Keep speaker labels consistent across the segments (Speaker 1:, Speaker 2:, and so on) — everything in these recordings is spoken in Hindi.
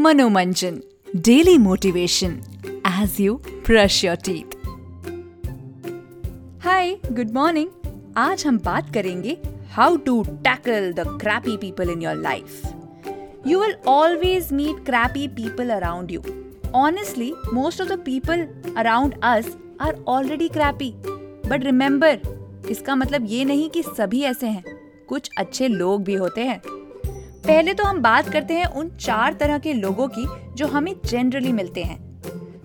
Speaker 1: Manomanjan daily motivation as you brush your teeth hi good morning आज हम बात करेंगे how to tackle the crappy people in your life you will always meet crappy people around you honestly most of the people around us are already crappy but remember इसका मतलब ये नहीं कि सभी ऐसे हैं। कुछ अच्छे लोग भी होते हैं। पहले तो हम बात करते हैं उन चार तरह के लोगों की जो हमें जनरली मिलते हैं।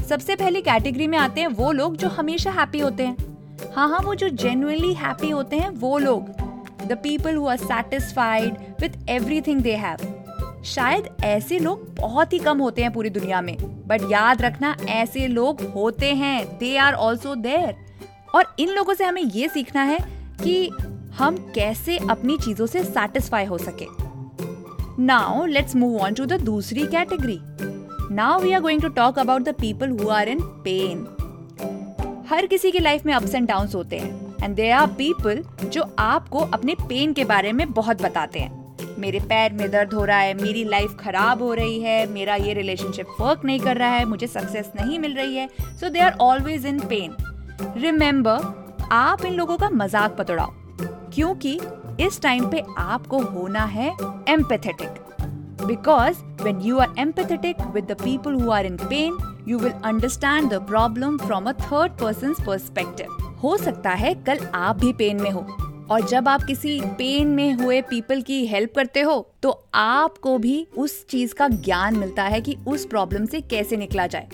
Speaker 1: सबसे पहली कैटेगरी में आते हैं वो लोग जो हमेशा हैप्पी होते हैं। हाँ हाँ वो जो जेन्युइनली हैप्पी होते हैं, वो लोग। The people who are satisfied with everything they have शायद ऐसे लोग बहुत ही कम होते हैं पूरी दुनिया में बट याद रखना, ऐसे लोग होते हैं। दे आर ऑल्सो देयर और इन लोगों से हमें ये सीखना है कि हम कैसे अपनी चीज़ों से सेटिस्फाई हो सके। Now let's move on to the दूसरी category now we are going to talk about the people who are in pain हर किसी की लाइफ में अप्स एंड डाउन होते हैं एंड देर आर पीपल जो आपको अपने पेन के बारे में बहुत बताते हैं. मेरे पैर में दर्द हो रहा है, मेरी लाइफ खराब हो रही है, मेरा ये रिलेशनशिप वर्क नहीं कर रहा है, मुझे सक्सेस नहीं मिल रही है. So they are always in pain remember आप इन लोगों का मज़ाक पतड़ाओ क्योंकि इस टाइम पे आपको होना है empathetic because when you are empathetic with the people who are in pain you will understand the problem from a third person perspective हो सकता है कल आप भी पेन में हो, और जब आप किसी पेन में हुए पीपल की हेल्प करते हो तो आपको भी उस चीज़ का ज्ञान मिलता है कि उस प्रॉब्लम से कैसे निकला जाए.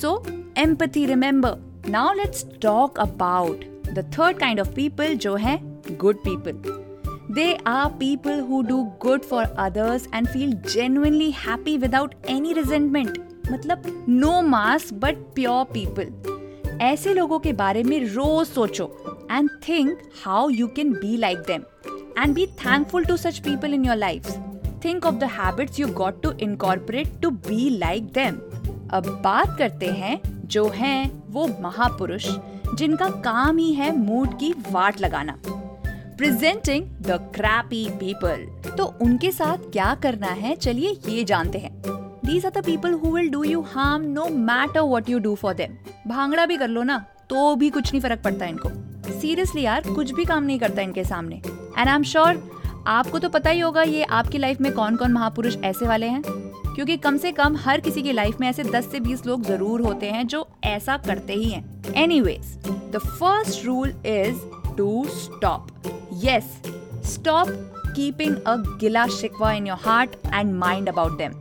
Speaker 1: So empathy remember now let's talk about the third kind of people जो है good people they are people who do good for others and feel genuinely happy without any resentment मतलब no mass but pure people ऐसे लोगों के बारे में रोज सोचो and think how you can be like them and be thankful to such people in your life think of the habits you got to incorporate to be like them अब बात करते हैं जो हैं वो महापुरुष, जिनका काम ही है मूड की वाट लगाना। प्रेजेंटिंग द क्रैपी पीपल तो उनके साथ क्या करना है, चलिए ये जानते हैं। These are the people who will do you harm no matter what you do for them bhangra भी कर लो ना तो भी कुछ नहीं फ़र्क पड़ता इनको। सीरियसली यार, कुछ भी काम नहीं करता इनके सामने। एंड आई एम श्योर आपको तो पता ही होगा, ये आपकी लाइफ में कौन कौन महापुरुष ऐसे वाले हैं? क्योंकि कम से कम हर किसी की लाइफ में ऐसे 10 से 20 लोग ज़रूर होते हैं जो ऐसा करते ही हैं। Anyways the first rule is to stop yes stop keeping a गिला शिकवा in your heart and mind about them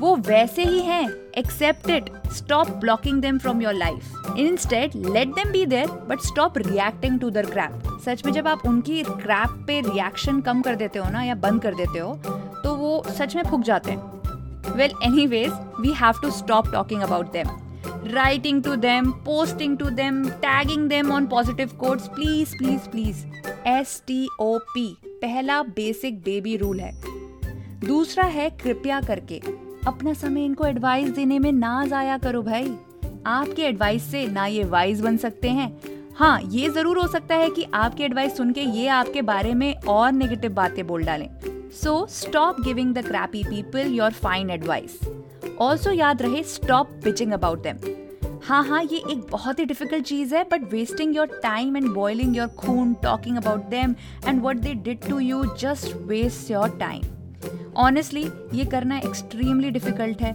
Speaker 1: वो वैसे ही हैं accept it stop blocking them from your life instead let them be there but stop reacting to their crap सच में जब आप उनकी क्रैप पे रिएक्शन कम कर देते हो ना या बंद कर देते हो तो वो सच में फूक जाते हैं. Well, anyways, we have to stop talking about them. Writing to them, posting to them, tagging them on positive quotes, please, please, please. S T O P. पहला बेसिक बेबी रूल है। दूसरा है कृपया करके। अपना समय इनको एडवाइस देने में ना जाया करो भाई। आपके एडवाइस से ना ये वाइज बन सकते हैं। हाँ ये ज़रूर हो सकता है कि आपकी एडवाइस सुन के ये आपके बारे में और नेगेटिव बातें बोल डालें। So stop giving the crappy people your fine advice also याद रहे स्टॉप पिचिंग अबाउट देम हाँ हाँ ये एक बहुत ही डिफ़िकल्ट चीज़ है but wasting your time and boiling your खून talking about them and what they did to you just waste your time honestly ये करना एक्सट्रीमली डिफ़िकल्ट है.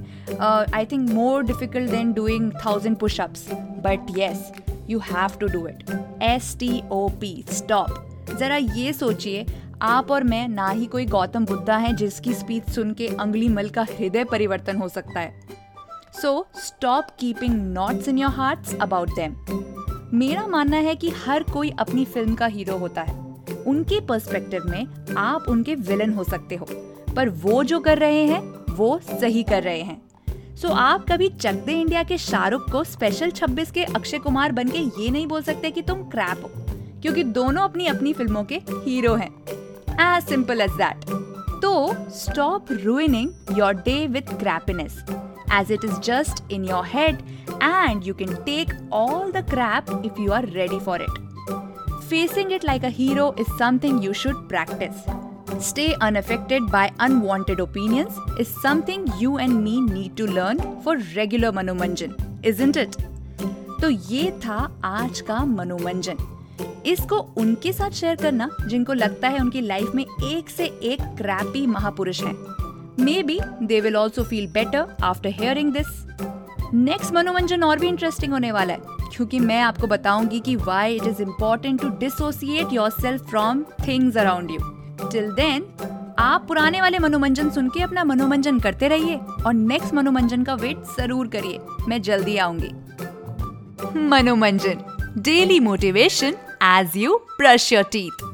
Speaker 1: I think more difficult than doing thousand pushups but yes you have to do it S T O P stop जरा ये सोचिए आप और मैं ना ही कोई गौतम बुद्धा हैं जिसकी स्पीच सुन के अंगली मल का हृदय परिवर्तन हो सकता है। So stop keeping knots in your heart about them मेरा मानना है कि हर कोई अपनी फ़िल्म का हीरो होता है। उनके पर्सपेक्टिव में आप उनके विलन हो सकते हो। पर वो जो कर रहे हैं वो सही कर रहे हैं। सो so, आप कभी चक दे इंडिया के शाहरुख को स्पेशल 26 के अक्षय कुमार बन के ये नहीं बोल सकते कि तुम क्रैप हो। क्योंकि दोनों अपनी अपनी फ़िल्मों के हीरो हैं। As simple as that. So, stop ruining your day with crappiness as it is just in your head and you can take all the crap if you are ready for it. Facing it like a hero is something you should practice. Stay unaffected by unwanted opinions is something you and me need to learn for regular मनोमंजन, isn't it? तो ये था आज का मनोमंजन इसको उनके साथ शेयर करना, जिनको लगता है उनकी लाइफ में एक से एक क्रैपी महापुरुष हैं। Maybe they will also feel better after hearing this next Manoranjan और भी इंटरेस्टिंग होने वाला है, क्योंकि मैं आपको बताऊँगी कि why it is important to dissociate yourself from things around you till then आप पुराने वाले मनोरंजन सुन के अपना मनोरंजन करते रहिए और नेक्स्ट मनोरंजन का वेट ज़रूर करिए। मैं जल्दी आऊँगी। Manoranjan daily motivation as you brush your teeth